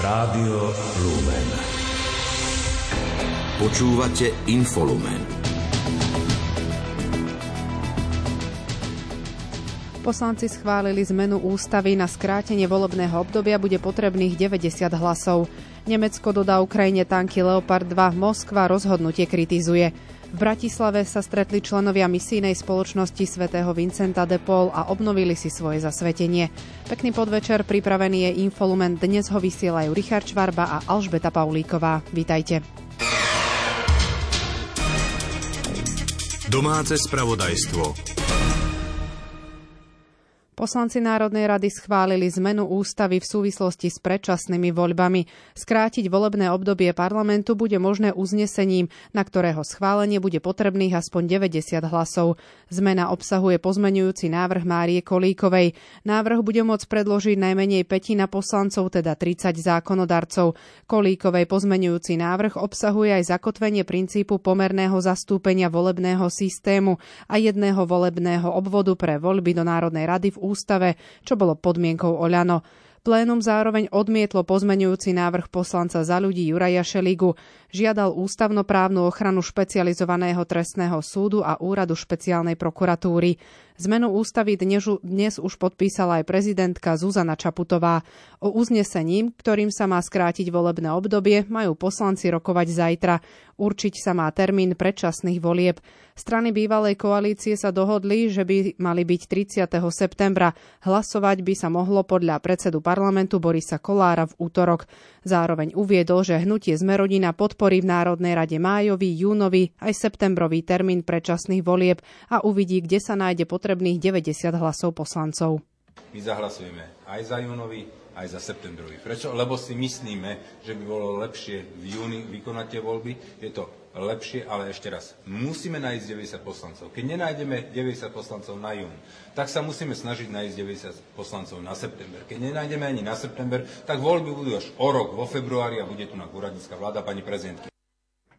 Rádio Lumen. Počúvate Infolumen. Poslanci schválili zmenu ústavy na skrátenie volebného obdobia bude potrebných 90 hlasov. Nemecko dodá Ukrajine tanky Leopard 2, Moskva rozhodnutie kritizuje. V Bratislave sa stretli členovia misijnej spoločnosti svätého Vincenta de Paul a obnovili si svoje zasvetenie. Pekný podvečer, pripravený je Infolument. Dnes ho vysielajú Richard Čvarba a Alžbeta Paulíková. Vítajte. Domáce spravodajstvo. Poslanci Národnej rady schválili zmenu ústavy v súvislosti s predčasnými voľbami. Skrátiť volebné obdobie parlamentu bude možné uznesením, na ktorého schválenie bude potrebných aspoň 90 hlasov. Zmena obsahuje pozmenujúci návrh Márie Kolíkovej. Návrh bude môcť predložiť najmenej petina poslancov, teda 30 zákonodarcov. Kolíkovej pozmenujúci návrh obsahuje aj zakotvenie princípu pomerného zastúpenia volebného systému a jedného volebného obvodu pre voľby do Národnej rady v ústave, čo bolo podmienkou Oľano. Plénum zároveň odmietlo pozmenujúci návrh poslanca za ľudí Juraja Šeligu. Žiadal ústavnoprávnu ochranu špecializovaného trestného súdu a úradu špeciálnej prokuratúry. Zmenu ústavy dnes, dnes už podpísala aj prezidentka Zuzana Čaputová. O uznesením, ktorým sa má skrátiť volebné obdobie, majú poslanci rokovať zajtra. Určiť sa má termín predčasných volieb. Strany bývalej koalície sa dohodli, že by mali byť 30. septembra. Hlasovať by sa mohlo podľa predsedu parlamentu Borisa Kolára v útorok. Zároveň uviedol, že hnutie Zmerodina podporí v Národnej rade májový, júnový aj septembrový termín predčasných volieb a uvidí, kde sa nájde potrebný potrebných 90 hlasov poslancov. My zahlasujeme aj za júnový, aj za septembrový. Prečo? Lebo si myslíme, že by bolo lepšie v júni vykonať tie voľby. Je to lepšie, ale ešte raz, musíme nájsť 90 poslancov. Keď nenájdeme 90 poslancov na jún, tak sa musíme snažiť nájsť 90 poslancov na september. Keď nenájdeme ani na september, tak voľby budú až o rok, vo februári a bude tu na úradnícka vláda pani prezidentky.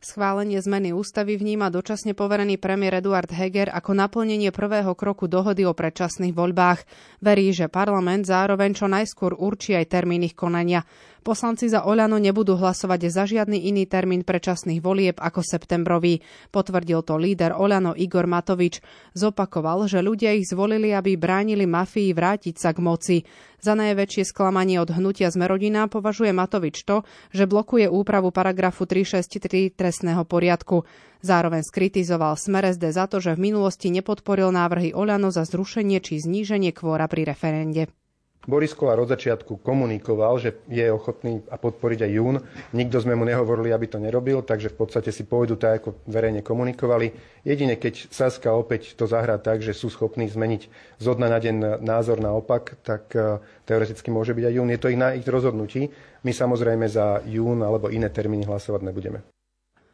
Schválenie zmeny ústavy vníma dočasne poverený premiér Eduard Heger ako naplnenie prvého kroku dohody o predčasných voľbách. Verí, že parlament zároveň čo najskôr určí aj termín ich konania. Poslanci za Oľano nebudú hlasovať za žiadny iný termín predčasných volieb ako septembrový. Potvrdil to líder Oľano Igor Matovič. Zopakoval, že ľudia ich zvolili, aby bránili mafii vrátiť sa k moci. Za najväčšie sklamanie od hnutia Zmerodina považuje Matovič to, že blokuje úpravu paragrafu 363 trestného poriadku. Zároveň skritizoval Smer SD za to, že v minulosti nepodporil návrhy Oľano za zrušenie či zníženie kvóra pri referende. Boris Kolár od začiatku komunikoval, že je ochotný a podporiť aj jún. Nikto sme mu nehovorili, aby to nerobil, takže v podstate si pôjdu tak, ako verejne komunikovali. Jedine keď Saska opäť to zahrá tak, že sú schopní zmeniť z dna na deň názor naopak, tak e, teoreticky môže byť aj jún. Je to ich na ich rozhodnutí. My samozrejme za jún alebo iné termíny hlasovať nebudeme.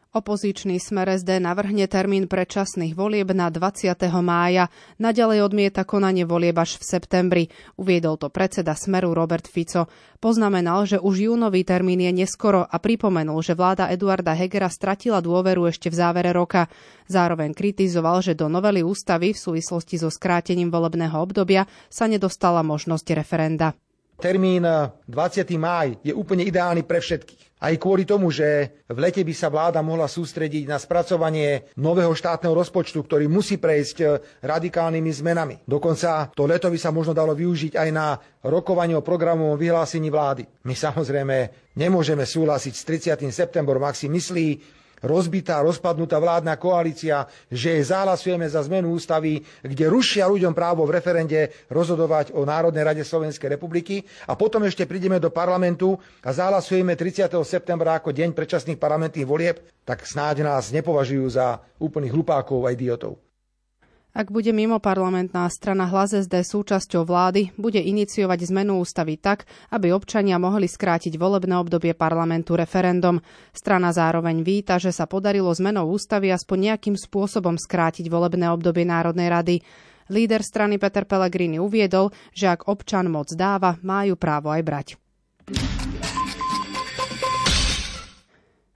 Opozičný smer SD navrhne termín predčasných volieb na 20. mája. Naďalej odmieta konanie volieb až v septembri. Uviedol to predseda Smeru Robert Fico. Poznamenal, že už júnový termín je neskoro a pripomenul, že vláda Eduarda Hegera stratila dôveru ešte v závere roka. Zároveň kritizoval, že do novely ústavy v súvislosti so skrátením volebného obdobia sa nedostala možnosť referenda. Termín 20. máj je úplne ideálny pre všetkých. Aj kvôli tomu, že v lete by sa vláda mohla sústrediť na spracovanie nového štátneho rozpočtu, ktorý musí prejsť radikálnymi zmenami. Dokonca to leto by sa možno dalo využiť aj na rokovanie o programovom vyhlásení vlády. My samozrejme nemôžeme súhlasiť s 30. septembrom, ak si myslí rozbitá, rozpadnutá vládna koalícia, že zahlasujeme za zmenu ústavy, kde rušia ľuďom právo v referende rozhodovať o Národnej rade Slovenskej republiky a potom ešte prídeme do parlamentu a zahlasujeme 30. septembra ako deň predčasných parlamentných volieb, tak snáď nás nepovažujú za úplných hlupákov a idiotov. Ak bude mimo parlamentná strana Hlas SD súčasťou vlády, bude iniciovať zmenu ústavy tak, aby občania mohli skrátiť volebné obdobie parlamentu referendum. Strana zároveň víta, že sa podarilo zmenou ústavy aspoň nejakým spôsobom skrátiť volebné obdobie Národnej rady. Líder strany Peter Pellegrini uviedol, že ak občan moc dáva, majú právo aj brať.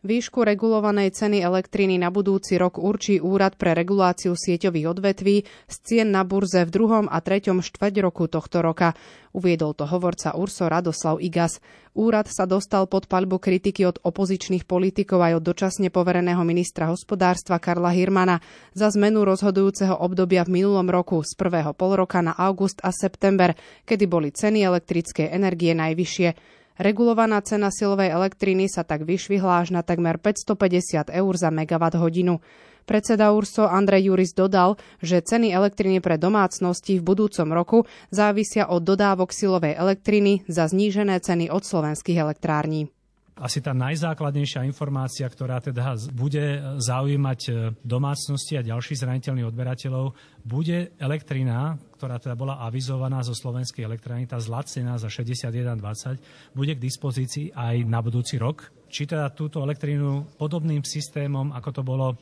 Výšku regulovanej ceny elektriny na budúci rok určí Úrad pre reguláciu sieťových odvetví z cien na burze v druhom a treťom štvrť roku tohto roka. Uviedol to hovorca Urso Radoslav Igas. Úrad sa dostal pod paľbu kritiky od opozičných politikov aj od dočasne povereného ministra hospodárstva Karla Hirmana za zmenu rozhodujúceho obdobia v minulom roku z prvého polroka na august a september, kedy boli ceny elektrickej energie najvyššie. Regulovaná cena silovej elektriny sa tak vyšvihla až na takmer 550 eur za megawatt hodinu. Predseda URSO Andrej Juris dodal, že ceny elektriny pre domácnosti v budúcom roku závisia od dodávok silovej elektriny za znížené ceny od slovenských elektrární asi tá najzákladnejšia informácia, ktorá teda bude zaujímať e, domácnosti a ďalších zraniteľných odberateľov, bude elektrina, ktorá teda bola avizovaná zo slovenskej elektrárny, tá zlacená za 61,20, bude k dispozícii aj na budúci rok. Či teda túto elektrínu podobným systémom, ako to bolo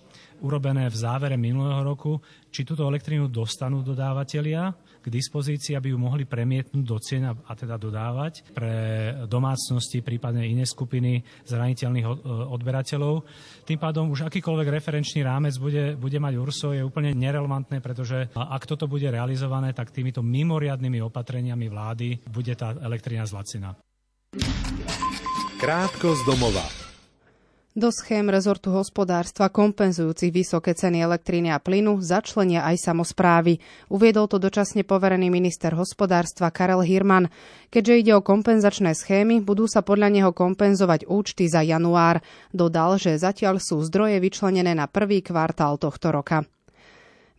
urobené v závere minulého roku, či túto elektrínu dostanú dodávateľia, k dispozícii, aby ju mohli premietnúť do cien a, teda dodávať pre domácnosti, prípadne iné skupiny zraniteľných odberateľov. Tým pádom už akýkoľvek referenčný rámec bude, bude mať URSO je úplne nerelevantné, pretože ak toto bude realizované, tak týmito mimoriadnými opatreniami vlády bude tá elektrina zlacená. Krátko z domova do schém rezortu hospodárstva kompenzujúcich vysoké ceny elektriny a plynu začlenia aj samozprávy. Uviedol to dočasne poverený minister hospodárstva Karel Hirman. Keďže ide o kompenzačné schémy, budú sa podľa neho kompenzovať účty za január. Dodal, že zatiaľ sú zdroje vyčlenené na prvý kvartál tohto roka.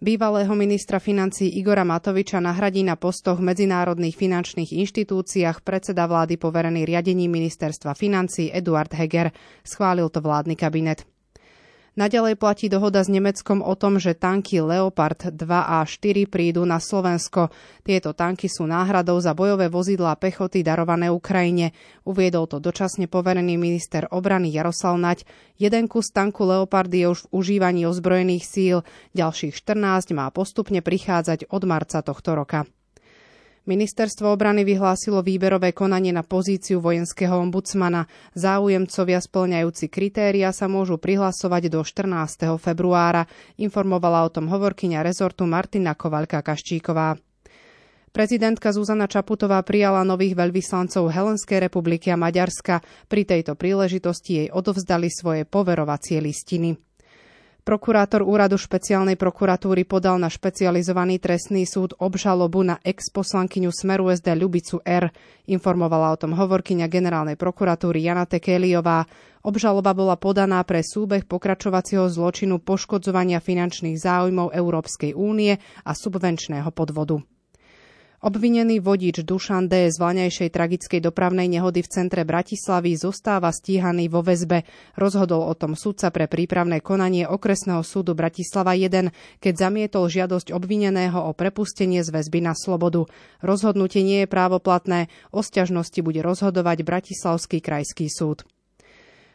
Bývalého ministra financí Igora Matoviča nahradí na postoch v medzinárodných finančných inštitúciách predseda vlády poverený riadením ministerstva financí Eduard Heger. Schválil to vládny kabinet. Naďalej platí dohoda s Nemeckom o tom, že tanky Leopard 2 a 4 prídu na Slovensko. Tieto tanky sú náhradou za bojové vozidlá pechoty darované Ukrajine. Uviedol to dočasne poverený minister obrany Jaroslav Nať. Jeden kus tanku Leopard je už v užívaní ozbrojených síl, ďalších 14 má postupne prichádzať od marca tohto roka. Ministerstvo obrany vyhlásilo výberové konanie na pozíciu vojenského ombudsmana. Záujemcovia splňajúci kritéria sa môžu prihlasovať do 14. februára, informovala o tom hovorkyňa rezortu Martina Kovaľka-Kaščíková. Prezidentka Zuzana Čaputová prijala nových veľvyslancov Helenskej republiky a Maďarska. Pri tejto príležitosti jej odovzdali svoje poverovacie listiny. Prokurátor úradu špeciálnej prokuratúry podal na špecializovaný trestný súd obžalobu na ex-poslankyňu Smeru SD Ľubicu R. Informovala o tom hovorkyňa generálnej prokuratúry Jana Tekeliová. Obžaloba bola podaná pre súbeh pokračovacieho zločinu poškodzovania finančných záujmov Európskej únie a subvenčného podvodu. Obvinený vodič Dušan D. z vlaňajšej tragickej dopravnej nehody v centre Bratislavy zostáva stíhaný vo väzbe. Rozhodol o tom sudca pre prípravné konanie okresného súdu Bratislava 1, keď zamietol žiadosť obvineného o prepustenie z väzby na slobodu. Rozhodnutie nie je právoplatné, o sťažnosti bude rozhodovať Bratislavský krajský súd.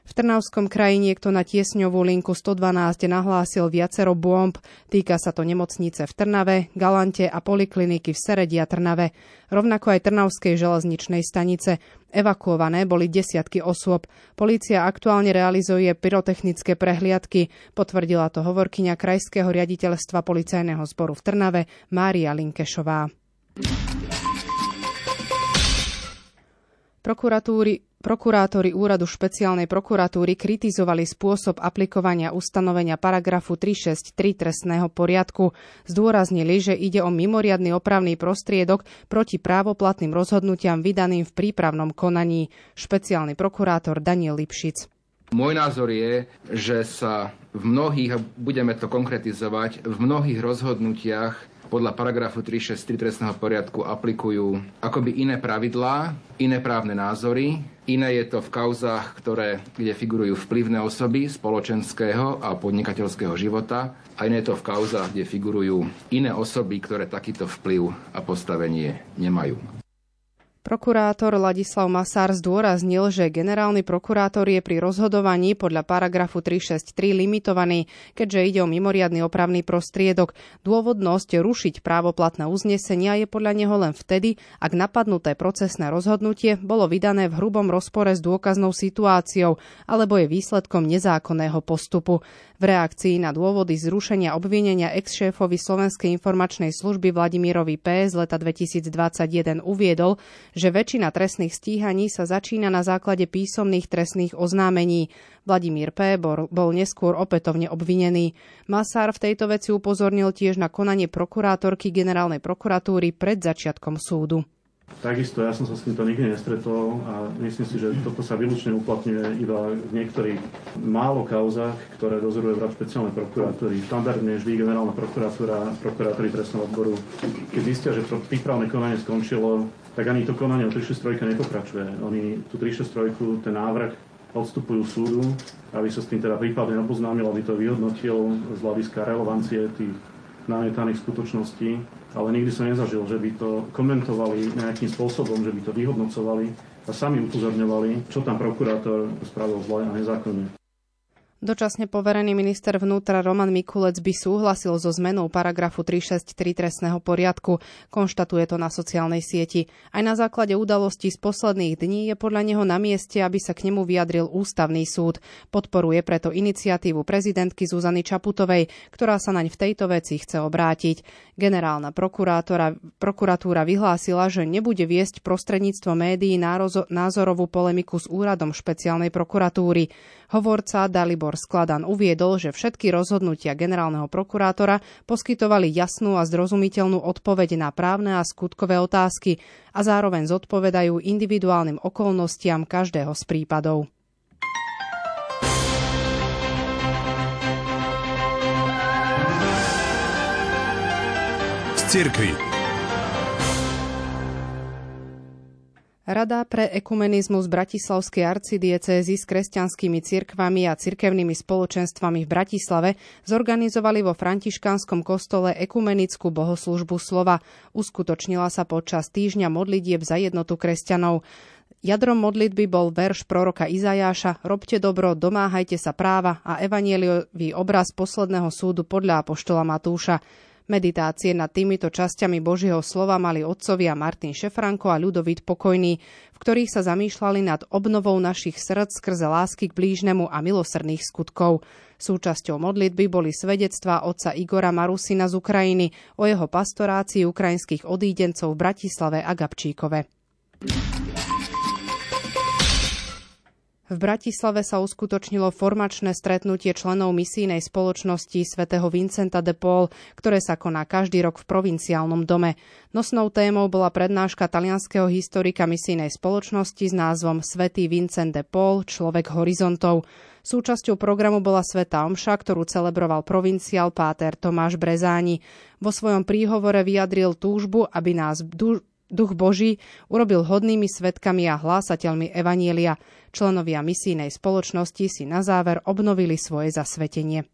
V Trnavskom kraji niekto na tiesňovú linku 112 nahlásil viacero bomb. Týka sa to nemocnice v Trnave, Galante a polikliniky v Seredi a Trnave. Rovnako aj Trnavskej železničnej stanice. Evakuované boli desiatky osôb. Polícia aktuálne realizuje pyrotechnické prehliadky. Potvrdila to hovorkyňa Krajského riaditeľstva policajného zboru v Trnave Mária Linkešová. Prokuratúry Prokurátori úradu špeciálnej prokuratúry kritizovali spôsob aplikovania ustanovenia paragrafu 363 trestného poriadku. Zdôraznili, že ide o mimoriadny opravný prostriedok proti právoplatným rozhodnutiam vydaným v prípravnom konaní. Špeciálny prokurátor Daniel Lipšic. Môj názor je, že sa v mnohých, a budeme to konkretizovať, v mnohých rozhodnutiach podľa paragrafu 363 trestného poriadku aplikujú akoby iné pravidlá, iné právne názory. Iné je to v kauzách, ktoré, kde figurujú vplyvné osoby spoločenského a podnikateľského života a iné je to v kauzách, kde figurujú iné osoby, ktoré takýto vplyv a postavenie nemajú. Prokurátor Ladislav Masár zdôraznil, že generálny prokurátor je pri rozhodovaní podľa paragrafu 363 limitovaný, keďže ide o mimoriadny opravný prostriedok. Dôvodnosť rušiť právoplatné uznesenia je podľa neho len vtedy, ak napadnuté procesné rozhodnutie bolo vydané v hrubom rozpore s dôkaznou situáciou alebo je výsledkom nezákonného postupu. V reakcii na dôvody zrušenia obvinenia ex-šéfovi Slovenskej informačnej služby Vladimirovi P. z leta 2021 uviedol, že väčšina trestných stíhaní sa začína na základe písomných trestných oznámení. Vladimír P. bol neskôr opätovne obvinený. Masár v tejto veci upozornil tiež na konanie prokurátorky generálnej prokuratúry pred začiatkom súdu. Takisto ja som sa s týmto nikdy nestretol a myslím si, že toto sa výlučne uplatňuje iba v niektorých málo kauzách, ktoré dozoruje vrát špeciálnej prokuratúry. Štandardne vždy generálna prokuratúra, prokurátori trestného odboru, keď zistia, že prípravné konanie skončilo, tak ani to konanie o 363 nepokračuje. Oni tú 363, ten návrh odstupujú súdu, aby sa s tým teda prípadne oboznámil, aby to vyhodnotil z hľadiska relevancie tých namietaných skutočností, ale nikdy som nezažil, že by to komentovali nejakým spôsobom, že by to vyhodnocovali a sami upozorňovali, čo tam prokurátor spravil zle a nezákonne. Dočasne poverený minister vnútra Roman Mikulec by súhlasil so zmenou paragrafu 363 trestného poriadku. Konštatuje to na sociálnej sieti. Aj na základe udalostí z posledných dní je podľa neho na mieste, aby sa k nemu vyjadril ústavný súd. Podporuje preto iniciatívu prezidentky Zuzany Čaputovej, ktorá sa naň v tejto veci chce obrátiť. Generálna prokuratúra vyhlásila, že nebude viesť prostredníctvo médií názorovú polemiku s úradom špeciálnej prokuratúry. Hovorca Dalibor Skladan uviedol, že všetky rozhodnutia generálneho prokurátora poskytovali jasnú a zrozumiteľnú odpoveď na právne a skutkové otázky a zároveň zodpovedajú individuálnym okolnostiam každého z prípadov. Cirkvi. Rada pre ekumenizmus Bratislavskej arcidiecézy s kresťanskými cirkvami a cirkevnými spoločenstvami v Bratislave zorganizovali vo františkánskom kostole ekumenickú bohoslužbu slova. Uskutočnila sa počas týždňa modlitieb za jednotu kresťanov. Jadrom modlitby bol verš proroka Izajáša Robte dobro, domáhajte sa práva a evanieliový obraz posledného súdu podľa apoštola Matúša. Meditácie nad týmito časťami Božieho slova mali otcovia Martin Šefranko a Ľudovít Pokojný, v ktorých sa zamýšľali nad obnovou našich srdc skrze lásky k blížnemu a milosrdných skutkov. Súčasťou modlitby boli svedectvá otca Igora Marusina z Ukrajiny o jeho pastorácii ukrajinských odídencov v Bratislave a Gabčíkove. V Bratislave sa uskutočnilo formačné stretnutie členov misijnej spoločnosti svätého Vincenta de Paul, ktoré sa koná každý rok v provinciálnom dome. Nosnou témou bola prednáška talianského historika misijnej spoločnosti s názvom Svetý Vincent de Paul, človek horizontov. Súčasťou programu bola Sveta Omša, ktorú celebroval provinciál Páter Tomáš Brezáni. Vo svojom príhovore vyjadril túžbu, aby nás Boží urobil hodnými svetkami a hlásateľmi Evanielia. Členovia misijnej spoločnosti si na záver obnovili svoje zasvetenie.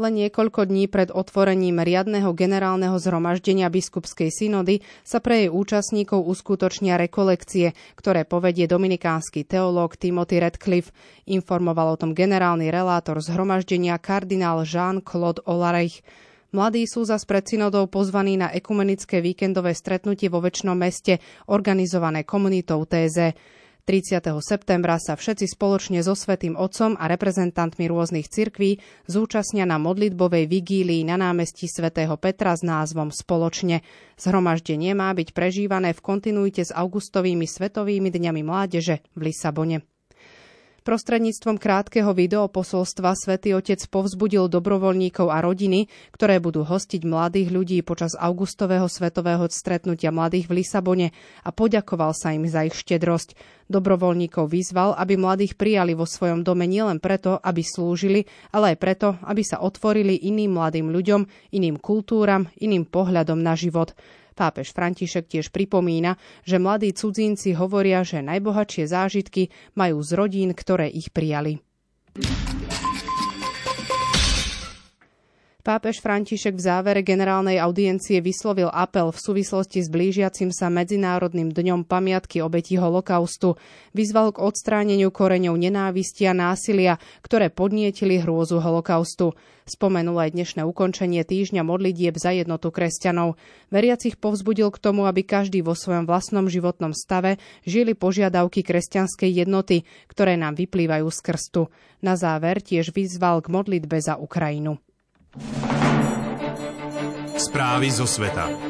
Len niekoľko dní pred otvorením riadneho generálneho zhromaždenia biskupskej synody sa pre jej účastníkov uskutočnia rekolekcie, ktoré povedie dominikánsky teológ Timothy Redcliffe. Informoval o tom generálny relátor zhromaždenia kardinál Jean-Claude Olarech. Mladí sú zas pred synodou pozvaní na ekumenické víkendové stretnutie vo väčšnom meste, organizované komunitou TZ. 30. septembra sa všetci spoločne so Svetým Otcom a reprezentantmi rôznych cirkví zúčastnia na modlitbovej vigílii na námestí svätého Petra s názvom Spoločne. Zhromaždenie má byť prežívané v kontinuite s augustovými svetovými dňami mládeže v Lisabone. Prostredníctvom krátkeho videoposolstva Svetý Otec povzbudil dobrovoľníkov a rodiny, ktoré budú hostiť mladých ľudí počas augustového svetového stretnutia mladých v Lisabone a poďakoval sa im za ich štedrosť. Dobrovoľníkov vyzval, aby mladých prijali vo svojom dome nielen preto, aby slúžili, ale aj preto, aby sa otvorili iným mladým ľuďom, iným kultúram, iným pohľadom na život. Pápež František tiež pripomína, že mladí cudzinci hovoria, že najbohatšie zážitky majú z rodín, ktoré ich prijali. Pápež František v závere generálnej audiencie vyslovil apel v súvislosti s blížiacim sa Medzinárodným dňom pamiatky obetí holokaustu. Vyzval k odstráneniu koreňov nenávisti a násilia, ktoré podnietili hrôzu holokaustu. Spomenul aj dnešné ukončenie týždňa modlitieb za jednotu kresťanov. Veriacich povzbudil k tomu, aby každý vo svojom vlastnom životnom stave žili požiadavky kresťanskej jednoty, ktoré nám vyplývajú z krstu. Na záver tiež vyzval k modlitbe za Ukrajinu. Správy zo sveta.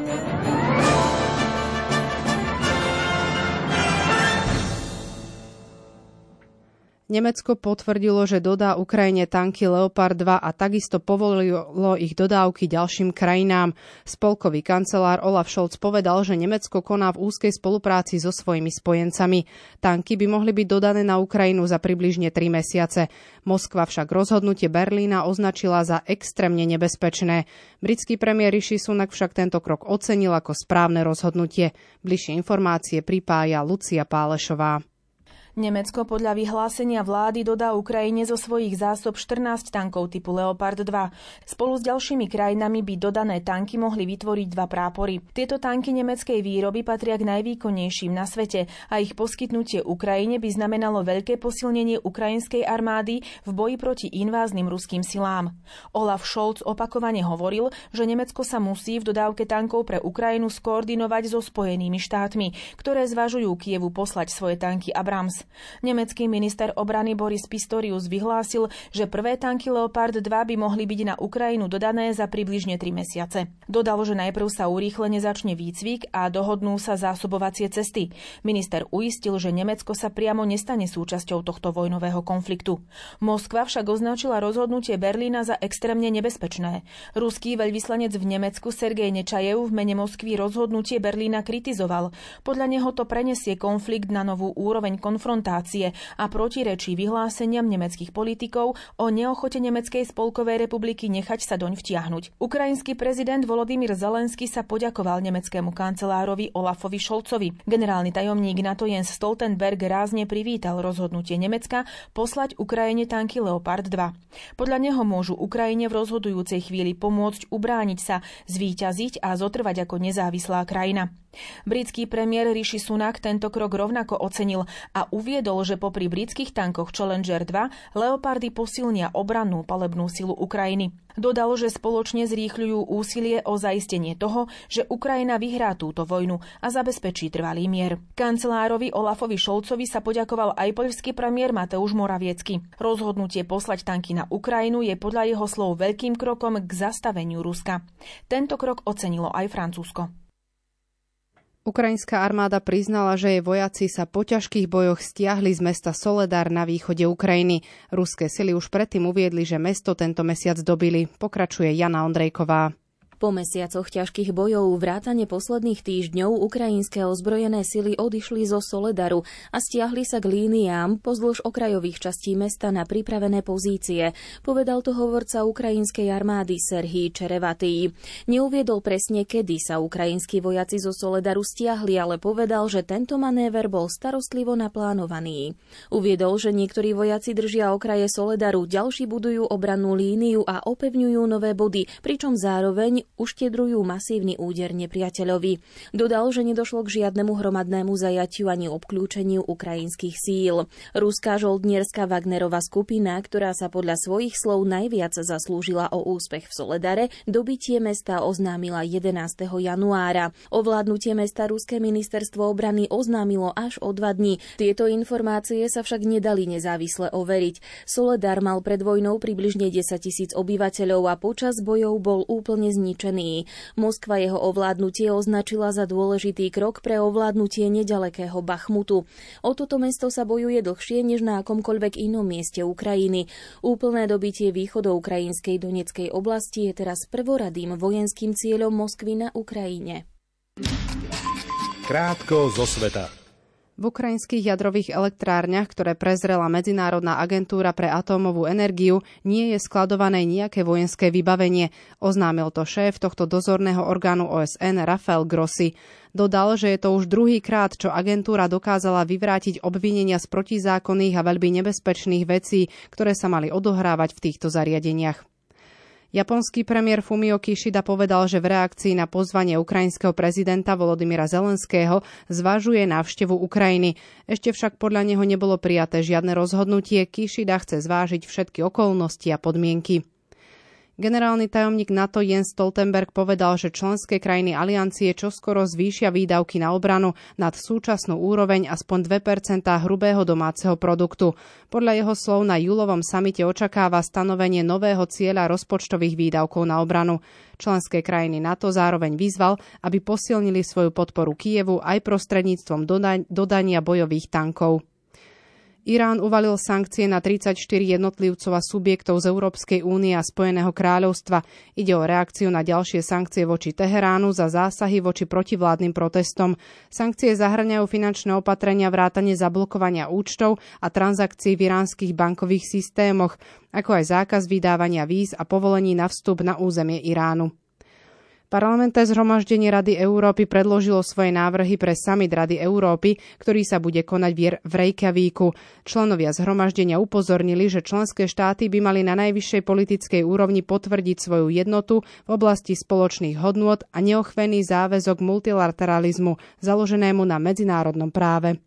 Nemecko potvrdilo, že dodá Ukrajine tanky Leopard 2 a takisto povolilo ich dodávky ďalším krajinám. Spolkový kancelár Olaf Scholz povedal, že Nemecko koná v úzkej spolupráci so svojimi spojencami. Tanky by mohli byť dodané na Ukrajinu za približne 3 mesiace. Moskva však rozhodnutie Berlína označila za extrémne nebezpečné. Britský premiér Rishi Sunak však tento krok ocenil ako správne rozhodnutie. Bližšie informácie pripája Lucia Pálešová. Nemecko podľa vyhlásenia vlády dodá Ukrajine zo svojich zásob 14 tankov typu Leopard 2. Spolu s ďalšími krajinami by dodané tanky mohli vytvoriť dva prápory. Tieto tanky nemeckej výroby patria k najvýkonnejším na svete a ich poskytnutie Ukrajine by znamenalo veľké posilnenie ukrajinskej armády v boji proti invázným ruským silám. Olaf Scholz opakovane hovoril, že Nemecko sa musí v dodávke tankov pre Ukrajinu skoordinovať so Spojenými štátmi, ktoré zvažujú Kievu poslať svoje tanky Abrams. Nemecký minister obrany Boris Pistorius vyhlásil, že prvé tanky Leopard 2 by mohli byť na Ukrajinu dodané za približne 3 mesiace. Dodal, že najprv sa urýchlene začne výcvik a dohodnú sa zásobovacie cesty. Minister uistil, že Nemecko sa priamo nestane súčasťou tohto vojnového konfliktu. Moskva však označila rozhodnutie Berlína za extrémne nebezpečné. Ruský veľvyslanec v Nemecku Sergej Nečajev v mene Moskvy rozhodnutie Berlína kritizoval. Podľa neho to prenesie konflikt na novú úroveň konfrontácie konfrontácie a protirečí vyhláseniam nemeckých politikov o neochote Nemeckej spolkovej republiky nechať sa doň vtiahnuť. Ukrajinský prezident Volodymyr Zelensky sa poďakoval nemeckému kancelárovi Olafovi Šolcovi. Generálny tajomník NATO Jens Stoltenberg rázne privítal rozhodnutie Nemecka poslať Ukrajine tanky Leopard 2. Podľa neho môžu Ukrajine v rozhodujúcej chvíli pomôcť ubrániť sa, zvíťaziť a zotrvať ako nezávislá krajina. Britský premiér Rishi Sunak tento krok rovnako ocenil a uviedol, že popri britských tankoch Challenger 2 Leopardy posilnia obrannú palebnú silu Ukrajiny. Dodal, že spoločne zrýchľujú úsilie o zaistenie toho, že Ukrajina vyhrá túto vojnu a zabezpečí trvalý mier. Kancelárovi Olafovi Šolcovi sa poďakoval aj poľský premiér Mateusz Moraviecky. Rozhodnutie poslať tanky na Ukrajinu je podľa jeho slov veľkým krokom k zastaveniu Ruska. Tento krok ocenilo aj Francúzsko. Ukrajinská armáda priznala, že jej vojaci sa po ťažkých bojoch stiahli z mesta Soledar na východe Ukrajiny. Ruské sily už predtým uviedli, že mesto tento mesiac dobili. Pokračuje Jana Ondrejková. Po mesiacoch ťažkých bojov vrátane posledných týždňov ukrajinské ozbrojené sily odišli zo Soledaru a stiahli sa k líniám pozdĺž okrajových častí mesta na pripravené pozície, povedal to hovorca ukrajinskej armády Serhii Čerevatý. Neuviedol presne, kedy sa ukrajinskí vojaci zo Soledaru stiahli, ale povedal, že tento manéver bol starostlivo naplánovaný. Uviedol, že niektorí vojaci držia okraje Soledaru, ďalší budujú obrannú líniu a opevňujú nové body, pričom zároveň uštedrujú masívny úder nepriateľovi. Dodal, že nedošlo k žiadnemu hromadnému zajatiu ani obklúčeniu ukrajinských síl. Ruská žoldnierská Wagnerová skupina, ktorá sa podľa svojich slov najviac zaslúžila o úspech v Soledare, dobitie mesta oznámila 11. januára. Ovládnutie mesta Ruské ministerstvo obrany oznámilo až o dva dní. Tieto informácie sa však nedali nezávisle overiť. Soledar mal pred vojnou približne 10 tisíc obyvateľov a počas bojov bol úplne zničený zničený. Moskva jeho ovládnutie označila za dôležitý krok pre ovládnutie nedalekého Bachmutu. O toto mesto sa bojuje dlhšie než na akomkoľvek inom mieste Ukrajiny. Úplné dobitie východoukrajinskej Doneckej oblasti je teraz prvoradým vojenským cieľom Moskvy na Ukrajine. Krátko zo sveta. V ukrajinských jadrových elektrárniach, ktoré prezrela Medzinárodná agentúra pre atómovú energiu, nie je skladované nejaké vojenské vybavenie, oznámil to šéf tohto dozorného orgánu OSN Rafael Grossi. Dodal, že je to už druhý krát, čo agentúra dokázala vyvrátiť obvinenia z protizákonných a veľmi nebezpečných vecí, ktoré sa mali odohrávať v týchto zariadeniach. Japonský premiér Fumio Kishida povedal, že v reakcii na pozvanie ukrajinského prezidenta Volodymyra Zelenského zvažuje návštevu Ukrajiny. Ešte však podľa neho nebolo prijaté žiadne rozhodnutie. Kishida chce zvážiť všetky okolnosti a podmienky. Generálny tajomník NATO Jens Stoltenberg povedal, že členské krajiny aliancie čoskoro zvýšia výdavky na obranu nad súčasnú úroveň aspoň 2% hrubého domáceho produktu. Podľa jeho slov na júlovom samite očakáva stanovenie nového cieľa rozpočtových výdavkov na obranu. Členské krajiny NATO zároveň vyzval, aby posilnili svoju podporu Kievu aj prostredníctvom dodania bojových tankov. Irán uvalil sankcie na 34 jednotlivcov a subjektov z Európskej únie a Spojeného kráľovstva. Ide o reakciu na ďalšie sankcie voči Teheránu za zásahy voči protivládnym protestom. Sankcie zahrňajú finančné opatrenia vrátane zablokovania účtov a transakcií v iránskych bankových systémoch, ako aj zákaz vydávania víz a povolení na vstup na územie Iránu. Parlamentné zhromaždenie Rady Európy predložilo svoje návrhy pre summit Rady Európy, ktorý sa bude konať v Reykjavíku. Členovia zhromaždenia upozornili, že členské štáty by mali na najvyššej politickej úrovni potvrdiť svoju jednotu v oblasti spoločných hodnôt a neochvený záväzok multilateralizmu založenému na medzinárodnom práve.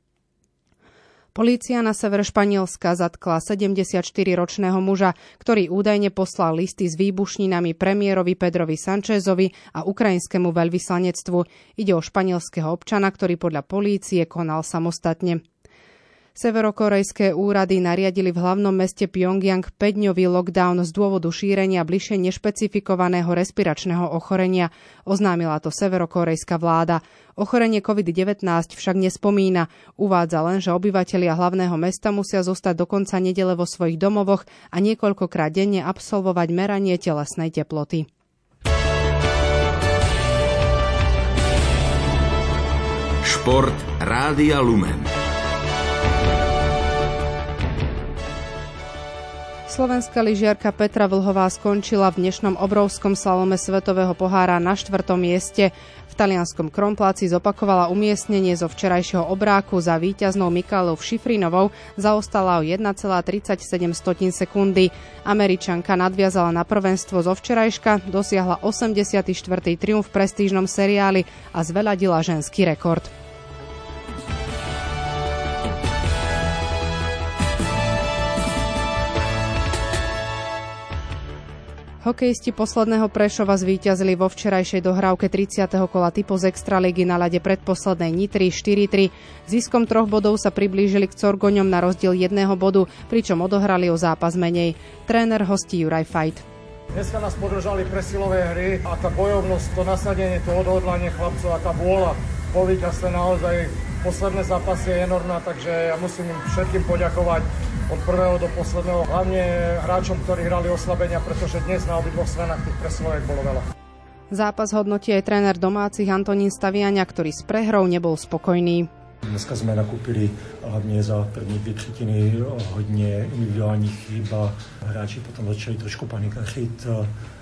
Polícia na sever Španielska zatkla 74-ročného muža, ktorý údajne poslal listy s výbušninami premiérovi Pedrovi Sanchezovi a ukrajinskému veľvyslanectvu. Ide o španielského občana, ktorý podľa polície konal samostatne. Severokorejské úrady nariadili v hlavnom meste Pyongyang 5-dňový lockdown z dôvodu šírenia bližšie nešpecifikovaného respiračného ochorenia. Oznámila to severokorejská vláda. Ochorenie COVID-19 však nespomína. Uvádza len, že obyvatelia hlavného mesta musia zostať do konca nedele vo svojich domovoch a niekoľkokrát denne absolvovať meranie telesnej teploty. Šport Rádia Lumen. Slovenská lyžiarka Petra Vlhová skončila v dnešnom obrovskom slalome Svetového pohára na štvrtom mieste. V talianskom Krompláci zopakovala umiestnenie zo včerajšieho obráku za víťaznou Mikalou Šifrinovou, zaostala o 1,37 sekundy. Američanka nadviazala na prvenstvo zo včerajška, dosiahla 84. triumf v prestížnom seriáli a zveľadila ženský rekord. Hokejisti posledného Prešova zvíťazili vo včerajšej dohrávke 30. kola typu z Extraligy na lade predposlednej Nitry 4-3. Ziskom troch bodov sa priblížili k Corgoňom na rozdiel jedného bodu, pričom odohrali o zápas menej. Tréner hostí Juraj Fajt. Dneska nás podržali presilové hry a tá bojovnosť, to nasadenie, to odhodlanie chlapcov a tá vôľa po víťazstve naozaj posledné zápasy je enormná, takže ja musím im všetkým poďakovať od prvého do posledného, hlavne hráčom, ktorí hrali oslabenia, pretože dnes na obidvoch stranách tých presiloviek bolo veľa. Zápas hodnotí aj tréner domácich Antonín Staviania, ktorý s prehrou nebol spokojný. Dneska jsme nakupili hlavně za první dvě třetiny hodně individuálních chyb a hráči potom začali trošku panikařit.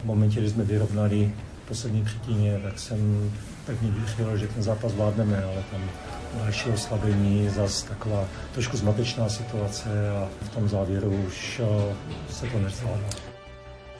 V momentě, kdy jsme vyrovnali poslední třetině, tak jsem tak mi věřil, že ten zápas zvládneme, ale tam další oslabení, zase taková trošku zmatečná situace a v tom závěru už eh, se to nezvládlo.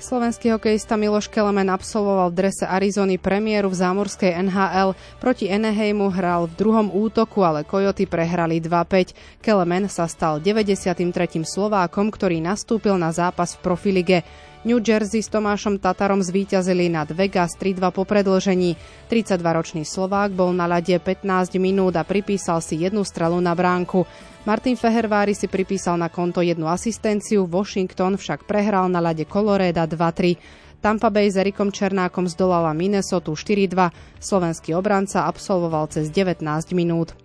Slovenský hokejista Miloš Kelemen absolvoval v drese Arizony premiéru v zámorskej NHL. Proti Eneheimu hral v druhom útoku, ale Coyoty prehrali 2-5. Kelemen sa stal 93. Slovákom, ktorý nastúpil na zápas v profilige. New Jersey s Tomášom Tatarom zvíťazili nad Vegas 3-2 po predlžení. 32-ročný Slovák bol na ľade 15 minút a pripísal si jednu strelu na bránku. Martin Fehervári si pripísal na konto jednu asistenciu, Washington však prehral na ľade Coloreda 2-3. Tampa Bay s Erikom Černákom zdolala Minnesota 4-2. Slovenský obranca absolvoval cez 19 minút.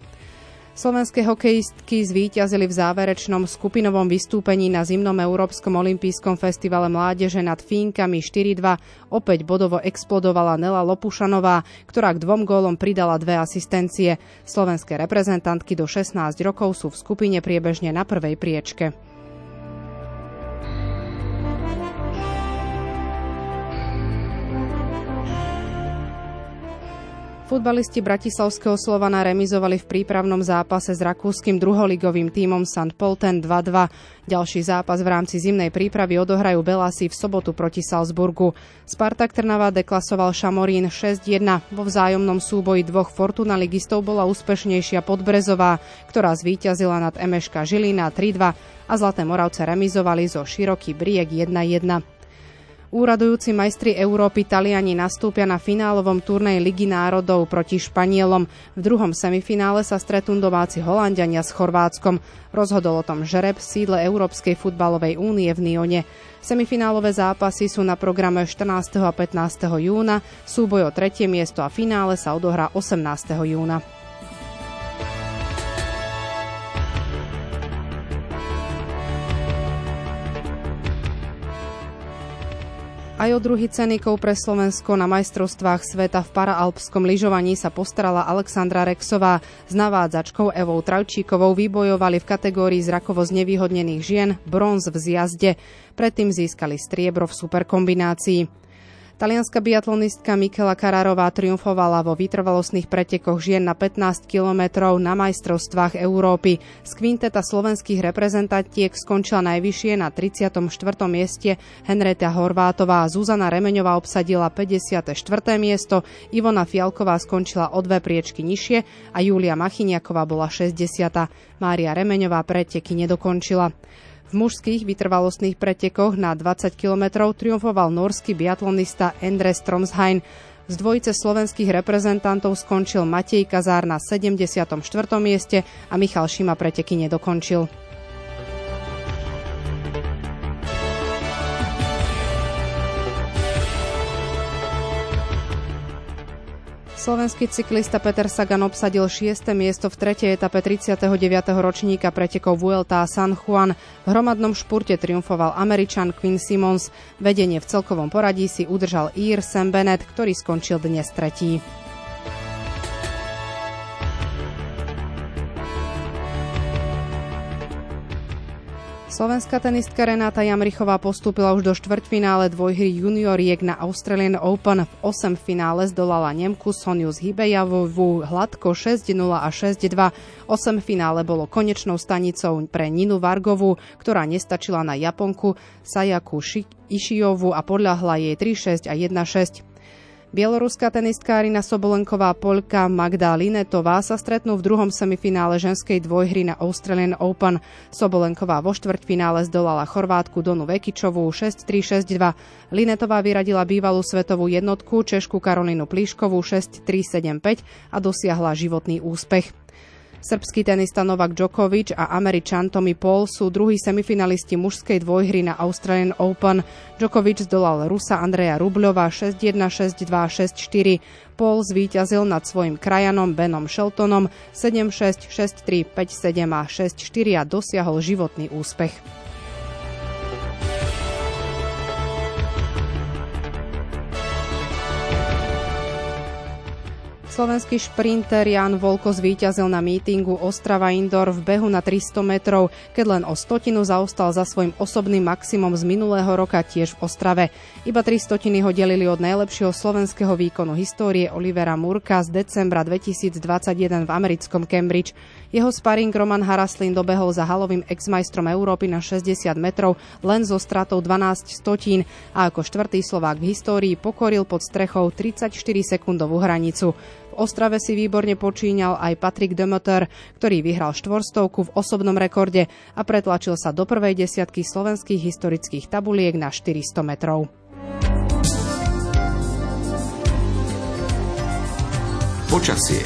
Slovenské hokejistky zvíťazili v záverečnom skupinovom vystúpení na zimnom Európskom olympijskom festivale mládeže nad Fínkami 4-2. Opäť bodovo explodovala Nela Lopušanová, ktorá k dvom gólom pridala dve asistencie. Slovenské reprezentantky do 16 rokov sú v skupine priebežne na prvej priečke. Futbalisti Bratislavského Slovana remizovali v prípravnom zápase s rakúskym druholigovým tímom St. Polten 2-2. Ďalší zápas v rámci zimnej prípravy odohrajú Belasi v sobotu proti Salzburgu. Spartak Trnava deklasoval Šamorín 6-1. Vo vzájomnom súboji dvoch Fortuna ligistov bola úspešnejšia Podbrezová, ktorá zvíťazila nad Emeška Žilina 3-2 a Zlaté Moravce remizovali zo Široký Briek 1-1. Úradujúci majstri Európy Taliani nastúpia na finálovom turnej Ligy národov proti Španielom. V druhom semifinále sa stretnú domáci Holandiania s Chorvátskom. Rozhodol o tom žreb v sídle Európskej futbalovej únie v Nione. Semifinálové zápasy sú na programe 14. a 15. júna, súboj o tretie miesto a finále sa odohrá 18. júna. Aj o druhý ceníkov pre Slovensko na majstrovstvách sveta v paraalpskom lyžovaní sa postarala Alexandra Rexová. S navádzačkou Evou Travčíkovou vybojovali v kategórii zrakovo znevýhodnených žien bronz v zjazde. Predtým získali striebro v superkombinácii. Talianská biatlonistka Mikela Kararová triumfovala vo vytrvalostných pretekoch žien na 15 kilometrov na majstrovstvách Európy. Z kvinteta slovenských reprezentantiek skončila najvyššie na 34. mieste Henreta Horvátová. Zuzana Remeňová obsadila 54. miesto, Ivona Fialková skončila o dve priečky nižšie a Julia Machiniaková bola 60. Mária Remeňová preteky nedokončila. V mužských vytrvalostných pretekoch na 20 km triumfoval norský biatlonista Endre Stromshain. Z dvojice slovenských reprezentantov skončil Matej Kazár na 74. mieste a Michal Šima preteky nedokončil. Slovenský cyklista Peter Sagan obsadil 6. miesto v tretej etape 39. ročníka pretekov Vuelta a San Juan. V hromadnom špurte triumfoval Američan Quinn Simons. Vedenie v celkovom poradí si udržal Ír Sam Bennett, ktorý skončil dnes tretí. Slovenská tenistka Renáta Jamrichová postúpila už do štvrťfinále dvojhry junioriek na Australian Open. V 8 finále zdolala Nemku Soniu z Hybejavovú hladko 6-0 a 6-2. 8 finále bolo konečnou stanicou pre Ninu Vargovú, ktorá nestačila na Japonku Sayaku Ishiovu a podľahla jej 3-6 a 1-6. Bieloruská tenistka Arina Sobolenková Poľka Magda Linetová sa stretnú v druhom semifinále ženskej dvojhry na Australian Open. Sobolenková vo štvrťfinále zdolala Chorvátku Donu Vekičovú 6-3-6-2. Linetová vyradila bývalú svetovú jednotku Češku Karolinu Plíškovú 6-3-7-5 a dosiahla životný úspech. Srbský tenista Novak Djokovic a Američan Tommy Paul sú druhí semifinalisti mužskej dvojhry na Australian Open. Djokovic zdolal Rusa Andreja Rubľova 6-1, 6-2, 6-4. Paul zvíťazil nad svojim krajanom Benom Sheltonom 7-6, 6-3, 5-7 a 6-4 a dosiahol životný úspech. Slovenský šprinter Jan Volko zvíťazil na mítingu Ostrava Indoor v behu na 300 metrov, keď len o stotinu zaostal za svojim osobným maximum z minulého roka tiež v Ostrave. Iba 3 stotiny ho delili od najlepšieho slovenského výkonu histórie Olivera Murka z decembra 2021 v americkom Cambridge. Jeho sparing Roman Haraslin dobehol za halovým ex-majstrom Európy na 60 metrov len so stratou 12 stotín a ako štvrtý Slovák v histórii pokoril pod strechou 34 sekundovú hranicu. Ostrave si výborne počíňal aj Patrick Demeter, ktorý vyhral štvorstovku v osobnom rekorde a pretlačil sa do prvej desiatky slovenských historických tabuliek na 400 metrov. Počasie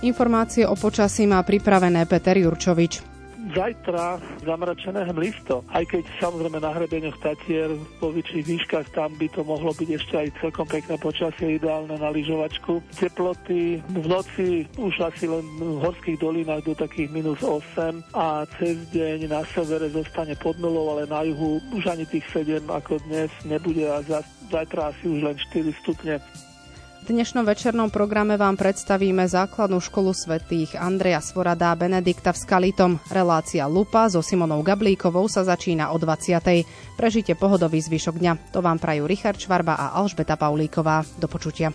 Informácie o počasí má pripravené Peter Jurčovič zajtra zamračené hmlisto. Aj keď samozrejme na hrebeňoch Tatier po vyšších výškach tam by to mohlo byť ešte aj celkom pekné počasie, ideálne na lyžovačku. Teploty v noci už asi len v horských dolinách do takých minus 8 a cez deň na severe zostane pod nulou, ale na juhu už ani tých 7 ako dnes nebude a zajtra asi už len 4 stupne. Dnešnom večernom programe vám predstavíme základnú školu svetých Andreja Svorada Benedikta v Skalitom. Relácia Lupa so Simonou Gablíkovou sa začína o 20. Prežite pohodový zvyšok dňa. To vám prajú Richard Čvarba a Alžbeta Paulíková. Do počutia.